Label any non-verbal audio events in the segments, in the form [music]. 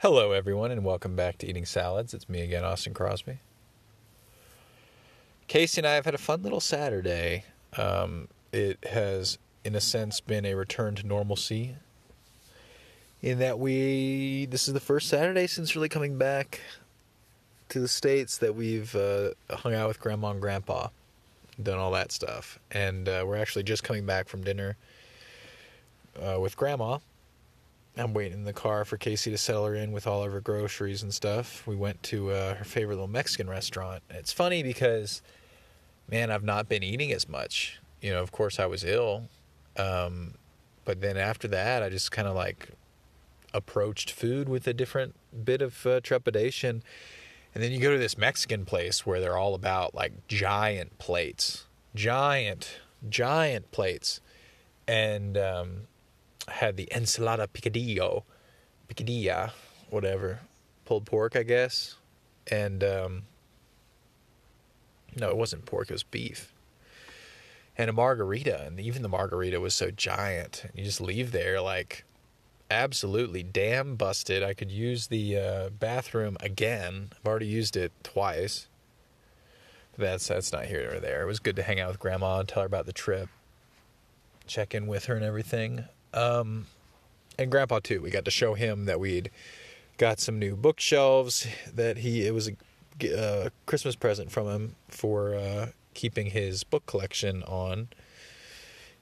Hello, everyone, and welcome back to Eating Salads. It's me again, Austin Crosby. Casey and I have had a fun little Saturday. Um, it has, in a sense, been a return to normalcy. In that we, this is the first Saturday since really coming back to the States that we've uh, hung out with Grandma and Grandpa, done all that stuff. And uh, we're actually just coming back from dinner uh, with Grandma I'm waiting in the car for Casey to settle her in with all of her groceries and stuff. We went to uh, her favorite little Mexican restaurant. It's funny because, man, I've not been eating as much. You know, of course, I was ill. Um, but then after that, I just kind of like approached food with a different bit of uh, trepidation. And then you go to this Mexican place where they're all about like giant plates, giant, giant plates. And, um, had the ensalada picadillo, picadilla, whatever, pulled pork, I guess, and um, no, it wasn't pork; it was beef, and a margarita, and even the margarita was so giant. You just leave there like absolutely damn busted. I could use the uh, bathroom again. I've already used it twice. That's that's not here or there. It was good to hang out with grandma and tell her about the trip, check in with her and everything. Um, and Grandpa too. We got to show him that we'd got some new bookshelves that he it was a, a Christmas present from him for uh, keeping his book collection on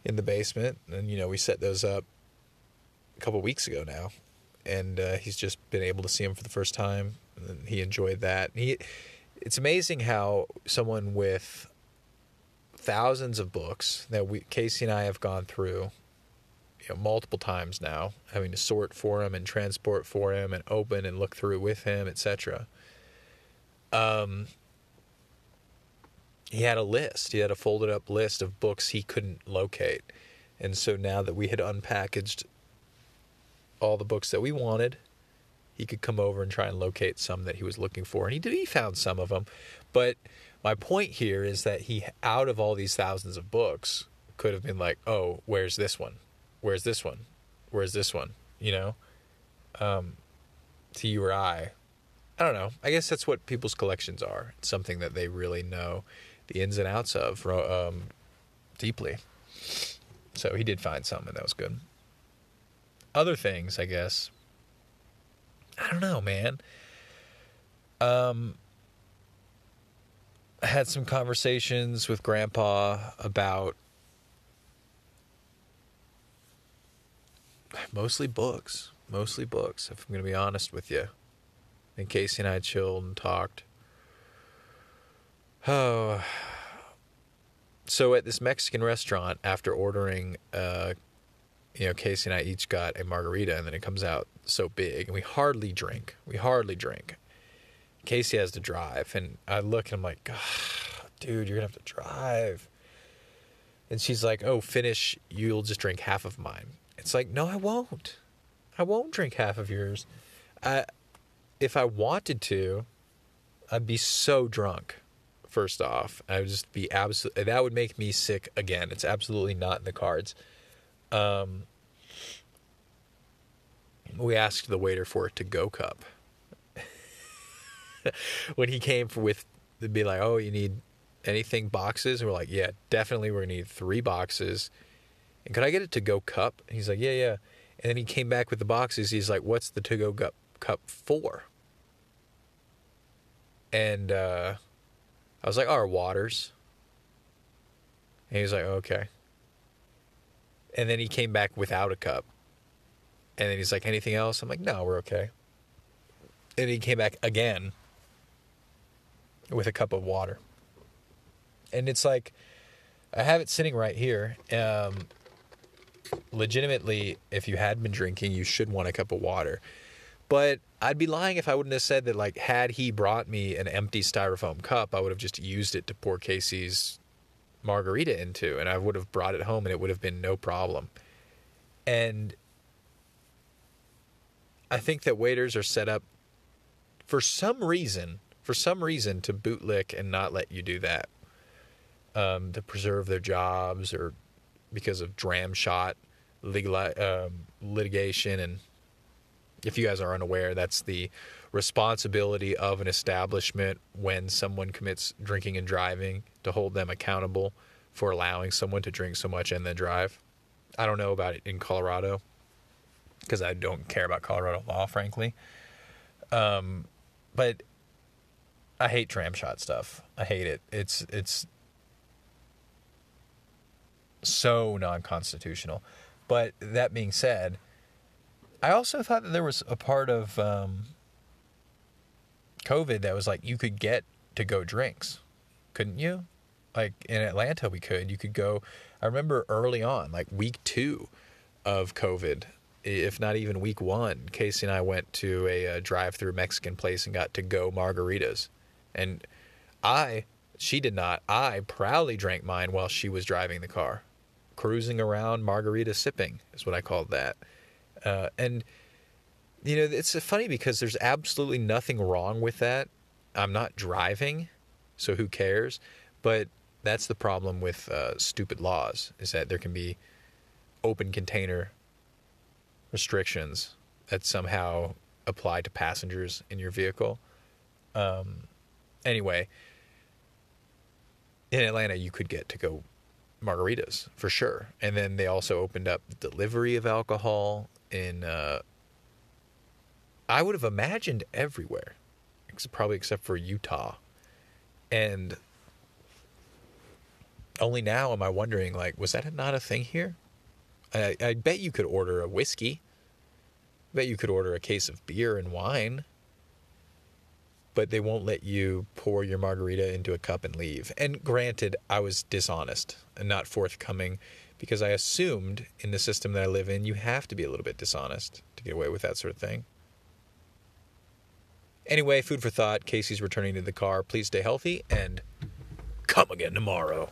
in the basement. And you know we set those up a couple weeks ago now, and uh, he's just been able to see them for the first time. And he enjoyed that. He it's amazing how someone with thousands of books that we Casey and I have gone through you know, multiple times now, having to sort for him and transport for him and open and look through with him, etc. Um, he had a list. He had a folded up list of books he couldn't locate. And so now that we had unpackaged all the books that we wanted, he could come over and try and locate some that he was looking for. And he did. He found some of them. But my point here is that he, out of all these thousands of books, could have been like, "Oh, where's this one? Where's this one? Where's this one? You know, um, to you or I. I don't know. I guess that's what people's collections are. It's something that they really know the ins and outs of um, deeply. So he did find some, and that was good. Other things, I guess. I don't know, man. Um, I had some conversations with Grandpa about mostly books. Mostly books, if I'm going to be honest with you. And Casey and I chilled and talked. Oh. [sighs] So at this Mexican restaurant, after ordering, uh, you know, Casey and I each got a margarita, and then it comes out so big, and we hardly drink. We hardly drink. Casey has to drive, and I look and I'm like, dude, you're gonna have to drive. And she's like, oh, finish. You'll just drink half of mine. It's like, no, I won't. I won't drink half of yours. I, if I wanted to, I'd be so drunk. First off, I would just be absolutely. That would make me sick again. It's absolutely not in the cards. Um, we asked the waiter for a to-go cup. [laughs] when he came with, they'd be like, "Oh, you need anything boxes?" And we're like, "Yeah, definitely. We're gonna need three boxes." And could I get a to go cup? And he's like, yeah, yeah. And then he came back with the boxes. He's like, what's the to go cup, cup for? And uh, I was like, our waters. And he was like, okay. And then he came back without a cup. And then he's like, anything else? I'm like, no, we're okay. And he came back again with a cup of water. And it's like, I have it sitting right here. Um, legitimately, if you had been drinking, you should want a cup of water. But I'd be lying if I wouldn't have said that, like, had he brought me an empty styrofoam cup, I would have just used it to pour Casey's margarita into, and I would have brought it home and it would have been no problem. And I think that waiters are set up for some reason, for some reason, to bootlick and not let you do that, um, to preserve their jobs or because of dram shop legal um, litigation and if you guys are unaware, that's the responsibility of an establishment when someone commits drinking and driving to hold them accountable for allowing someone to drink so much and then drive. I don't know about it in Colorado because I don't care about Colorado law, frankly. Um, but I hate dram shop stuff. I hate it. It's it's so non-constitutional. But that being said, I also thought that there was a part of um, COVID that was like you could get to go drinks, couldn't you? Like in Atlanta, we could. You could go. I remember early on, like week two of COVID, if not even week one, Casey and I went to a, a drive-through Mexican place and got to go margaritas, and I, she did not. I proudly drank mine while she was driving the car, cruising around margarita sipping is what I called that. Uh, and you know, it's funny because there's absolutely nothing wrong with that. I'm not driving, so who cares? But that's the problem with uh, stupid laws is that there can be open container restrictions that somehow apply to passengers in your vehicle. Um, anyway, in Atlanta, you could get to go margaritas for sure. And then they also opened up delivery of alcohol in uh, I would have imagined everywhere, probably except for Utah, and only now am I wondering like was that not a thing here? I, I bet you could order a whiskey. I bet you could order a case of beer and wine. But they won't let you pour your margarita into a cup and leave. And granted, I was dishonest and not forthcoming because I assumed in the system that I live in, you have to be a little bit dishonest to get away with that sort of thing. Anyway, food for thought. Casey's returning to the car. Please stay healthy and come again tomorrow.